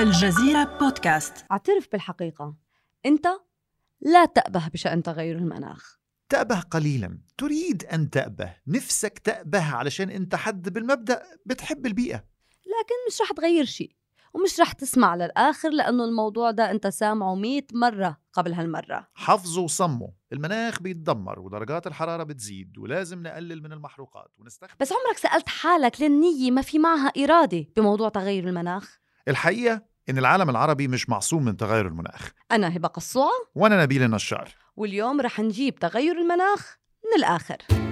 الجزيرة بودكاست. اعترف بالحقيقة. أنت لا تأبه بشأن تغير المناخ. تأبه قليلا. تريد أن تأبه. نفسك تأبه علشان أنت حد بالمبدأ بتحب البيئة. لكن مش رح تغير شيء ومش رح تسمع للآخر لأنه الموضوع ده أنت سامعه مئة مرة قبل هالمرة. حفظوا وصموا المناخ بيتدمر ودرجات الحرارة بتزيد ولازم نقلل من المحروقات ونستخدم بس عمرك سألت حالك للنية ما في معها إرادة بموضوع تغير المناخ؟ الحقيقة إن العالم العربي مش معصوم من تغير المناخ. أنا هبة قصوعة وأنا نبيل النشار. واليوم رح نجيب تغير المناخ من الآخر.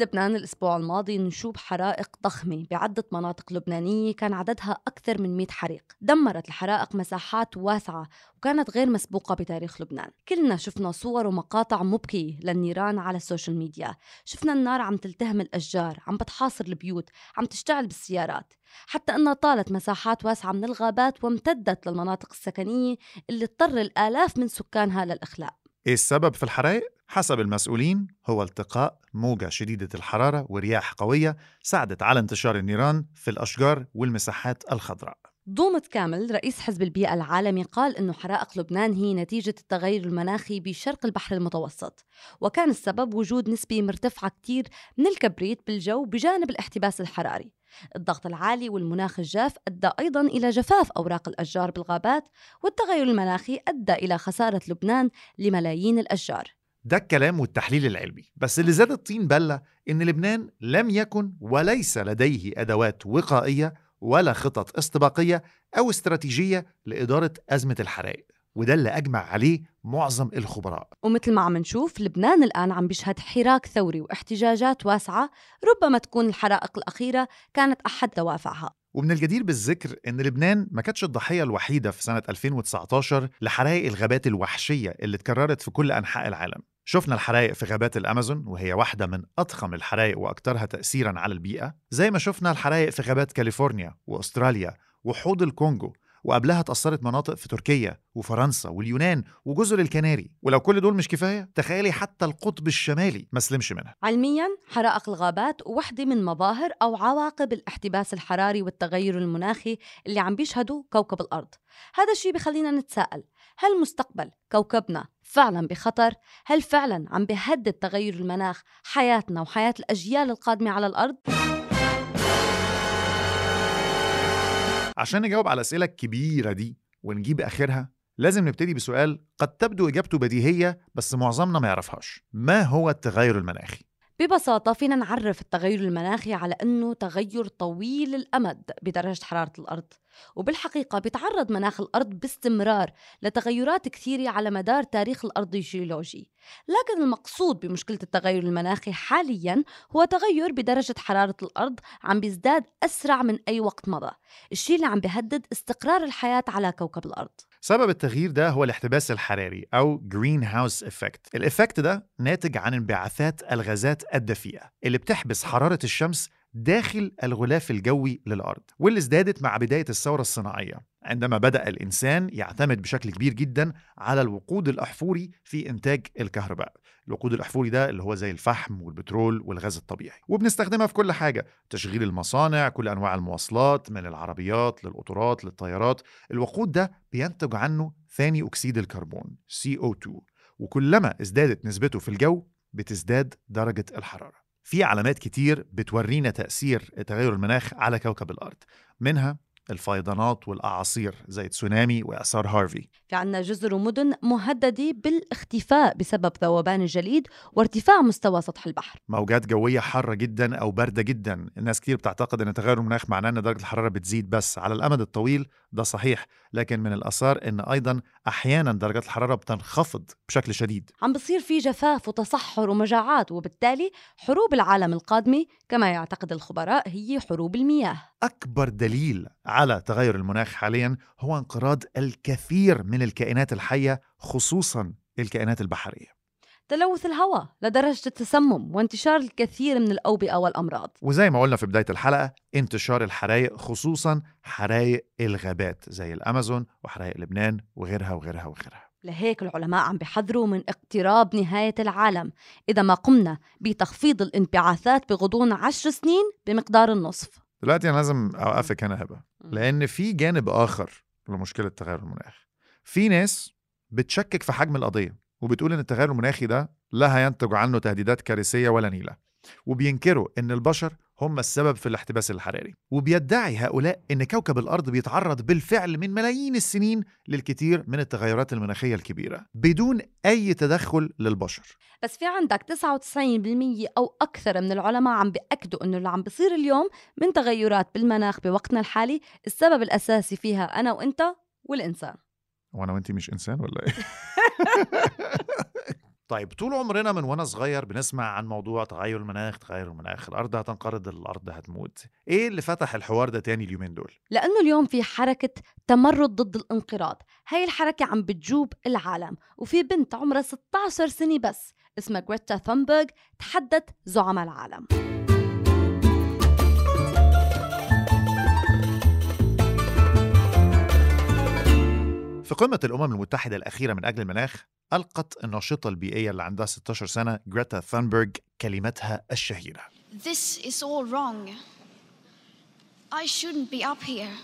لبنان الأسبوع الماضي نشوب حرائق ضخمة بعدة مناطق لبنانية كان عددها أكثر من 100 حريق. دمرت الحرائق مساحات واسعة وكانت غير مسبوقة بتاريخ لبنان. كلنا شفنا صور ومقاطع مبكية للنيران على ال social media. شفنا النار عم تلتهم الأشجار عم بتحاصر البيوت عم تشتعل بالسيارات. حتى أنها طالت مساحات واسعة من الغابات وامتدت للمناطق السكنية اللي اضطر الآلاف من سكانها للإخلاء. إيه السبب في الحرائق؟ حسب المسؤولين هو التقاء موجة شديدة الحرارة ورياح قوية ساعدت على انتشار النيران في الأشجار والمساحات الخضراء. دومت كامل رئيس حزب البيئة العالمي قال أنه حرائق لبنان هي نتيجة التغير المناخي بشرق البحر المتوسط وكان السبب وجود نسبة مرتفعة كتير من الكبريت بالجو بجانب الاحتباس الحراري. الضغط العالي والمناخ الجاف أدى أيضا إلى جفاف أوراق الأشجار بالغابات والتغير المناخي أدى إلى خسارة لبنان لملايين الأشجار. ده الكلام والتحليل العلمي. بس اللي زاد الطين بلة إن لبنان لم يكن وليس لديه أدوات وقائية ولا خطط استباقية أو استراتيجية لإدارة أزمة الحرائق وده اللي أجمع عليه معظم الخبراء. ومثل ما عم نشوف لبنان الآن عم بيشهد حراك ثوري واحتجاجات واسعة ربما تكون الحرائق الأخيرة كانت أحد دوافعها. ومن الجدير بالذكر إن لبنان ما كانتش الضحية الوحيدة في سنة 2019 لحرائق الغابات الوحشية اللي اتكررت في كل أنحاء العالم. شفنا الحرائق في غابات الأمازون وهي واحدة من أضخم الحرائق وأكثرها تأثيراً على البيئة زي ما شفنا الحرائق في غابات كاليفورنيا وأستراليا وحوض الكونغو وقبلها تأثرت مناطق في تركيا وفرنسا واليونان وجزر الكناري ولو كل دول مش كفاية تخيلي حتى القطب الشمالي ما سلمش منها علميا حرائق الغابات وحدة من مظاهر أو عواقب الاحتباس الحراري والتغير المناخي اللي عم بيشهدوا كوكب الأرض هذا الشيء بخلينا نتساءل هل مستقبل كوكبنا فعلا بخطر؟ هل فعلا عم بيهدد تغير المناخ حياتنا وحياة الأجيال القادمة على الأرض؟ عشان نجاوب على الأسئلة الكبيرة دي ونجيب آخرها لازم نبتدي بسؤال قد تبدو إجابته بديهية بس معظمنا ما يعرفهاش ما هو التغير المناخي؟ ببساطة فينا نعرف التغير المناخي على أنه تغير طويل الأمد بدرجة حرارة الأرض وبالحقيقة بيتعرض مناخ الأرض باستمرار لتغيرات كثيرة على مدار تاريخ الأرض الجيولوجي. لكن المقصود بمشكلة التغير المناخي حاليا هو تغير بدرجة حرارة الأرض عم بيزداد أسرع من أي وقت مضى الشيء اللي عم بيهدد استقرار الحياة على كوكب الأرض. سبب التغيير ده هو الاحتباس الحراري أو green house effect. الإفكت ده ناتج عن انبعاثات الغازات الدفيئة اللي بتحبس حرارة الشمس داخل الغلاف الجوي للأرض واللي ازدادت مع بداية الثورة الصناعية عندما بدأ الإنسان يعتمد بشكل كبير جدا على الوقود الأحفوري في إنتاج الكهرباء. الوقود الأحفوري ده اللي هو زي الفحم والبترول والغاز الطبيعي. وبنستخدمها في كل حاجة تشغيل المصانع كل أنواع المواصلات من العربيات للقطارات للطيارات. الوقود ده بينتج عنه ثاني أكسيد الكربون CO2 وكلما ازدادت نسبته في الجو بتزداد درجة الحرارة. في علامات كتير بتورينا تأثير تغير المناخ على كوكب الأرض منها الفيضانات والأعاصير زي تسونامي وإعصار هارفي. في عنا جزر ومدن مهددة بالاختفاء بسبب ذوبان الجليد وارتفاع مستوى سطح البحر. موجات جوية حارة جدا أو باردة جدا. الناس كتير بتعتقد أن تغير المناخ معناه أن درجة الحرارة بتزيد بس. على الأمد الطويل ده صحيح لكن من الآثار أن أيضا أحيانا درجات الحرارة بتنخفض بشكل شديد. عم بصير في جفاف وتصحر ومجاعات وبالتالي حروب العالم القادمة كما يعتقد الخبراء هي حروب المياه. أكبر دليل على تغير المناخ حاليا هو انقراض الكثير من الكائنات الحية خصوصا الكائنات البحرية. تلوث الهواء لدرجة التسمم وانتشار الكثير من الأوبئة والأمراض. وزي ما قلنا في بداية الحلقة انتشار الحرايق خصوصا حرايق الغابات زي الأمازون وحرايق لبنان وغيرها وغيرها وغيرها. لهيك العلماء عم بيحذروا من اقتراب نهاية العالم. إذا ما قمنا بتخفيض الانبعاثات بغضون عشر سنين بمقدار النصف. دلوقتي أنا لازم أوقفك هنا هبة. لأن في جانب آخر لمشكلة تغير المناخ. في ناس بتشكك في حجم القضية وبتقول إن التغير المناخي ده لا هينتج عنه تهديدات كارثية ولا نيلة وبينكروا إن البشر هم السبب في الاحتباس الحراري. وبيدعي هؤلاء إن كوكب الأرض بيتعرض بالفعل من ملايين السنين للكثير من التغيرات المناخية الكبيرة بدون أي تدخل للبشر. بس في عندك 99% أو أكثر من العلماء عم بيأكدوا إنه اللي عم بيصير اليوم من تغيرات بالمناخ بوقتنا الحالي السبب الأساسي فيها أنا وإنت والإنسان. وأنا وإنتي مش إنسان ولا إيه؟ طيب طول عمرنا من وأنا صغير بنسمع عن موضوع تغير المناخ تغير المناخ الأرض هتنقرض الأرض هتموت. إيه اللي فتح الحوار ده تاني اليومين دول؟ لأنه اليوم في حركة تمرد ضد الانقراض. هاي الحركة عم بتجوب العالم وفي بنت عمرها 16 سنة بس اسمها جريتا ثامبرغ تحدت زعماء العالم. في قمة الأمم المتحدة الأخيرة من أجل المناخ ألقت الناشطة البيئية اللي عندها 16 سنة جريتا ثانبرغ كلمتها الشهيرة This is all wrong. I shouldn't be up here.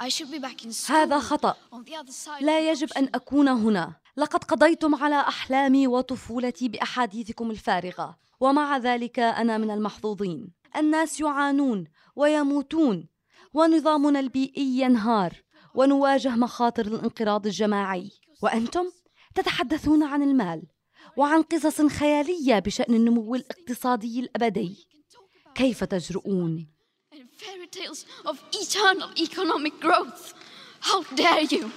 I should be back in school. هذا خطأ on the other side لا يجب أن. أكون هنا لقد قضيتم على أحلامي وطفولتي بأحاديثكم الفارغة ومع ذلك أنا من المحظوظين الناس يعانون ويموتون ونظامنا البيئي ينهار ونواجه مخاطر الانقراض الجماعي وأنتم تتحدثون عن المال وعن قصص خيالية بشأن النمو الاقتصادي الأبدي كيف تجرؤون؟ How dare you?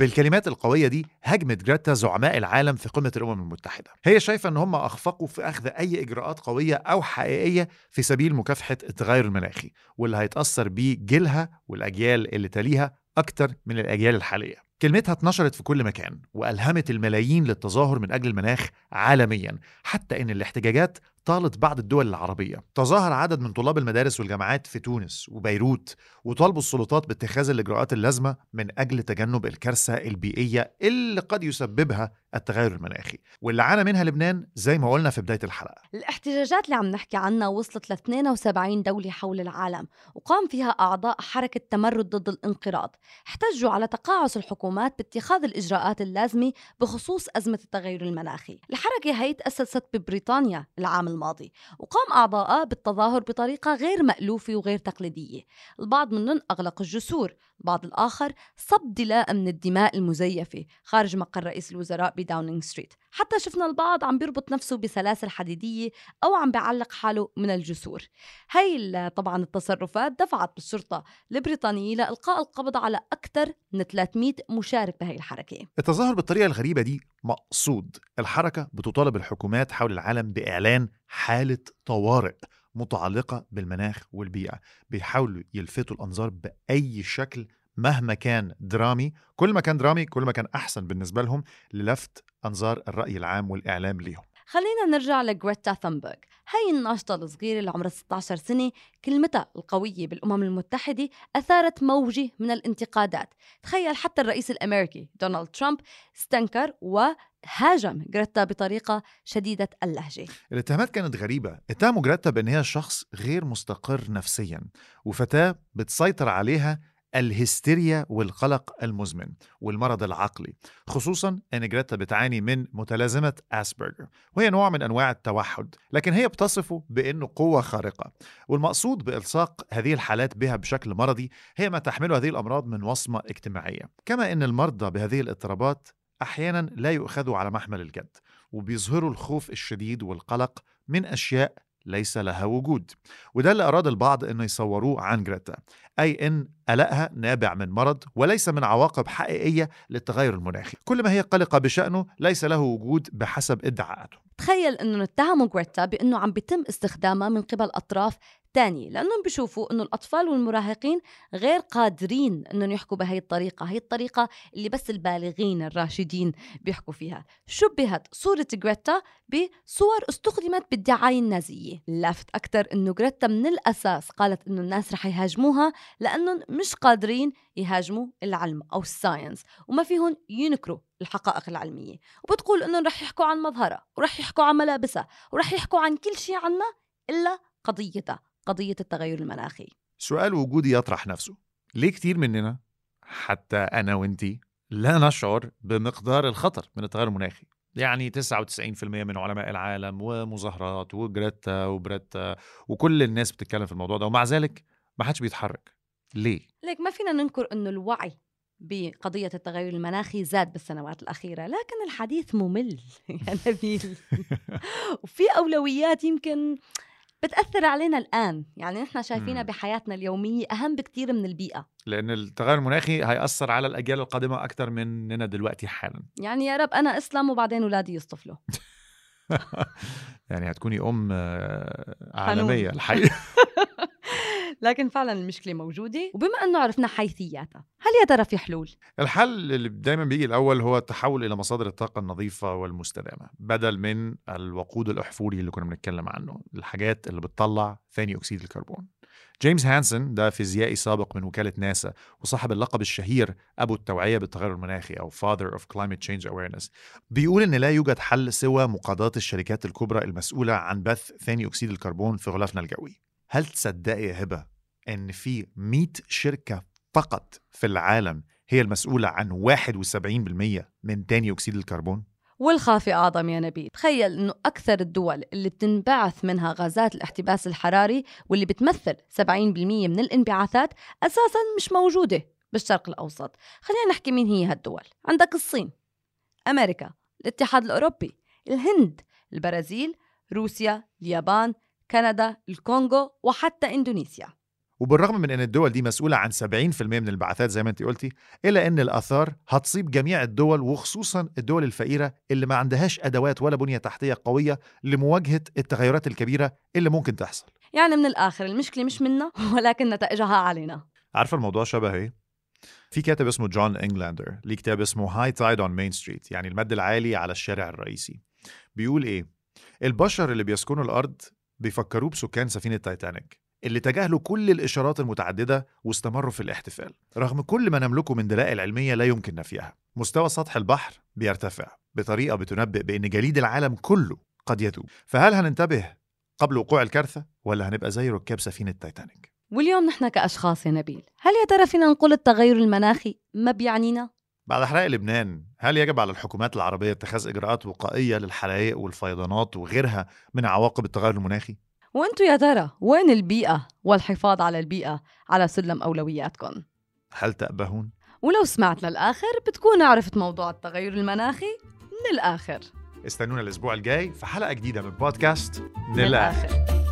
بالكلمات القوية دي هجمت جريتا زعماء العالم في قمة الأمم المتحدة. هي شايفة أن هم أخفقوا في أخذ أي إجراءات قوية أو حقيقية في سبيل مكافحة التغير المناخي واللي هيتأثر بيه جيلها والأجيال اللي تليها أكتر من الأجيال الحالية. كلمتها اتنشرت في كل مكان وألهمت الملايين للتظاهر من أجل المناخ عالميا حتى إن الاحتجاجات طالت بعض الدول العربية. تظاهر عدد من طلاب المدارس والجامعات في تونس وبيروت وطالبوا السلطات باتخاذ الإجراءات اللازمة من أجل تجنب الكارثة البيئية اللي قد يسببها التغير المناخي. واللي عانى منها لبنان زي ما قلنا في بداية الحلقة. الاحتجاجات اللي عم نحكي عنها وصلت ل 72 دولة حول العالم وقام فيها أعضاء حركة تمرد ضد الانقراض. احتجوا على تقاعس الحكومات باتخاذ الإجراءات اللازمة بخصوص أزمة التغير المناخي. الحركة هي تأسست ببريطانيا العام الماضي وقام أعضائها بالتظاهر بطريقة غير مألوفة وغير تقليدية. البعض منهم أغلق الجسور البعض الآخر صب دلاء من الدماء المزيفة خارج مقر رئيس الوزراء بداونينغ ستريت. حتى شفنا البعض عم بيربط نفسه بسلاسل حديدية أو عم بيعلق حاله من الجسور. هاي طبعا التصرفات دفعت بالشرطة البريطانية لإلقاء القبض على أكثر من 300 مشارك بهاي الحركة. التظاهر بالطريقة الغريبة دي مقصود. الحركة بتطالب الحكومات حول العالم بإعلان حالة طوارئ متعلقة بالمناخ والبيئة. بيحاولوا يلفتوا الأنظار بأي شكل مهما كان درامي. كل ما كان درامي كل ما كان أحسن بالنسبة لهم للفت أنظار الرأي العام والإعلام ليهم. خلينا نرجع لجريتا ثونبرغ هاي الناشطة الصغيرة اللي عمرها 16 سنة كلمتها القوية بالأمم المتحدة أثارت موجة من الانتقادات. تخيل حتى الرئيس الأمريكي دونالد ترامب استنكر وهاجم جريتا بطريقة شديدة اللهجة. الاتهامات كانت غريبة. اتهموا جريتا بأن هي شخص غير مستقر نفسيا وفتاة بتسيطر عليها الهستيريا والقلق المزمن والمرض العقلي خصوصا إن جريتا بتعاني من متلازمة اسبرجر وهي نوع من أنواع التوحد لكن هي بتصفه بأنه قوة خارقة. والمقصود بإلصاق هذه الحالات بها بشكل مرضي هي ما تحمله هذه الأمراض من وصمة اجتماعية. كما إن المرضى بهذه الاضطرابات أحيانا لا يؤخذوا على محمل الجد وبيظهروا الخوف الشديد والقلق من أشياء ليس لها وجود. وده اللي أراد البعض أنه يصوروه عن جريتا أي أن قلقها نابع من مرض وليس من عواقب حقيقية للتغير المناخي. كل ما هي قلقة بشأنه ليس له وجود بحسب ادعاءاته. تخيل إنه اتهموا جريتا بإنه عم بيتم استخدامها من قبل أطراف ثانية لأنهم بيشوفوا أنه الأطفال والمراهقين غير قادرين أنهم يحكوا بهي الطريقة هي الطريقة اللي بس البالغين الراشدين بيحكوا فيها. شبهت صورة جريتا بصور استخدمت بالدعاية النازية. لافت أكثر أنه جريتا من الأساس قالت أنه الناس رح يهاجموها لأنهم مش قادرين يهاجموا العلم أو ال science وما فيهم ينكروا الحقائق العلمية. وبتقول أنهم رح يحكوا عن مظهرها ورح يحكوا عن ملابسها ورح يحكوا عن كل شيء عنا إلا قضيتها. قضية التغير المناخي؟ سؤال وجودي يطرح نفسه. ليه كتير مننا حتى أنا وإنتي لا نشعر بمقدار الخطر من التغير المناخي؟ يعني 99% من علماء العالم ومظاهرات وجريتا وبريتا وكل الناس بتتكلم في الموضوع ده ومع ذلك ما حدش بيتحرك. ليه؟ ليك ما فينا ننكر أنه الوعي بقضية التغير المناخي زاد بالسنوات الأخيرة لكن الحديث ممل يا نبيل. وفي أولويات يمكن بتأثر علينا الآن. يعني نحن شايفينها. بحياتنا اليومية أهم بكتير من البيئة. لأن التغير المناخي هيأثر على الأجيال القادمة أكتر مننا دلوقتي حالا. يعني يا رب أنا أسلم وبعدين أولادي يصطفلوا. يعني هتكوني أم آه، عالمية الحقيقة. لكن فعلا المشكلة موجودة. وبما أنه عرفنا حيثياتها هل يا ترى في حلول؟ الحل اللي دايما بيجي الأول هو التحول إلى مصادر الطاقة النظيفة والمستدامة بدل من الوقود الأحفوري اللي كنا بنتكلم عنه الحاجات اللي بتطلع ثاني أكسيد الكربون. جيمس هانسون ده فيزيائي سابق من وكالة ناسا وصاحب اللقب الشهير أبو التوعية بالتغير المناخي أو Father of Climate Change Awareness بيقول إن لا يوجد حل سوى مقاضاة الشركات الكبرى المسؤولة عن بث ثاني أكسيد الكربون في غلافنا الجوي. هل تصدقي يا هبة إن في 100 شركة فقط في العالم هي المسؤولة عن 71% من ثاني أكسيد الكربون؟ والخافي أعظم يا نبيل تخيل أنه أكثر الدول اللي بتنبعث منها غازات الاحتباس الحراري واللي بتمثل 70% من الانبعاثات أساسا مش موجودة بالشرق الأوسط. خلينا نحكي مين هي هالدول. عندك الصين أمريكا الاتحاد الأوروبي الهند البرازيل روسيا اليابان كندا الكونغو وحتى إندونيسيا. وبالرغم من إن الدول دي مسؤولة عن 70% من الانبعاثات زي ما انت قلتي إلا إن الآثار هتصيب جميع الدول وخصوصا الدول الفقيرة اللي ما عندهاش أدوات ولا بنية تحتية قوية لمواجهة التغيرات الكبيرة اللي ممكن تحصل. يعني من الآخر المشكلة مش منا ولكن نتائجها علينا. عارفة الموضوع شبه إيه؟ في كاتب اسمه جون إنجلاندر ليه كتاب اسمه High Tide on Main Street يعني المد العالي على الشارع الرئيسي. بيقول إيه؟ البشر اللي بيسكنوا الأرض بيفكروه بسكان سفينة تايتانيك اللي تجاهلوا كل الإشارات المتعددة واستمروا في الاحتفال رغم كل ما نملكه من دلائل علمية لا يمكن نفيها. مستوى سطح البحر بيرتفع بطريقة بتنبئ بأن جليد العالم كله قد يذوب. فهل هننتبه قبل وقوع الكارثة ولا هنبقى زي ركاب سفينة تايتانيك؟ واليوم نحن كأشخاص يا نبيل هل يا ترى فينا نقول التغير المناخي ما بيعنينا؟ بعد حرائق لبنان هل يجب على الحكومات العربية اتخاذ إجراءات وقائية للحرائق والفيضانات وغيرها من عواقب التغير المناخي؟ وانتو يا ترى وين البيئة والحفاظ على البيئة على سلم أولوياتكم؟ هل تأبهون؟ ولو سمعت للآخر بتكون عرفت موضوع التغير المناخي من الآخر استنونا الأسبوع الجاي في حلقة جديدة من بودكاست من الآخر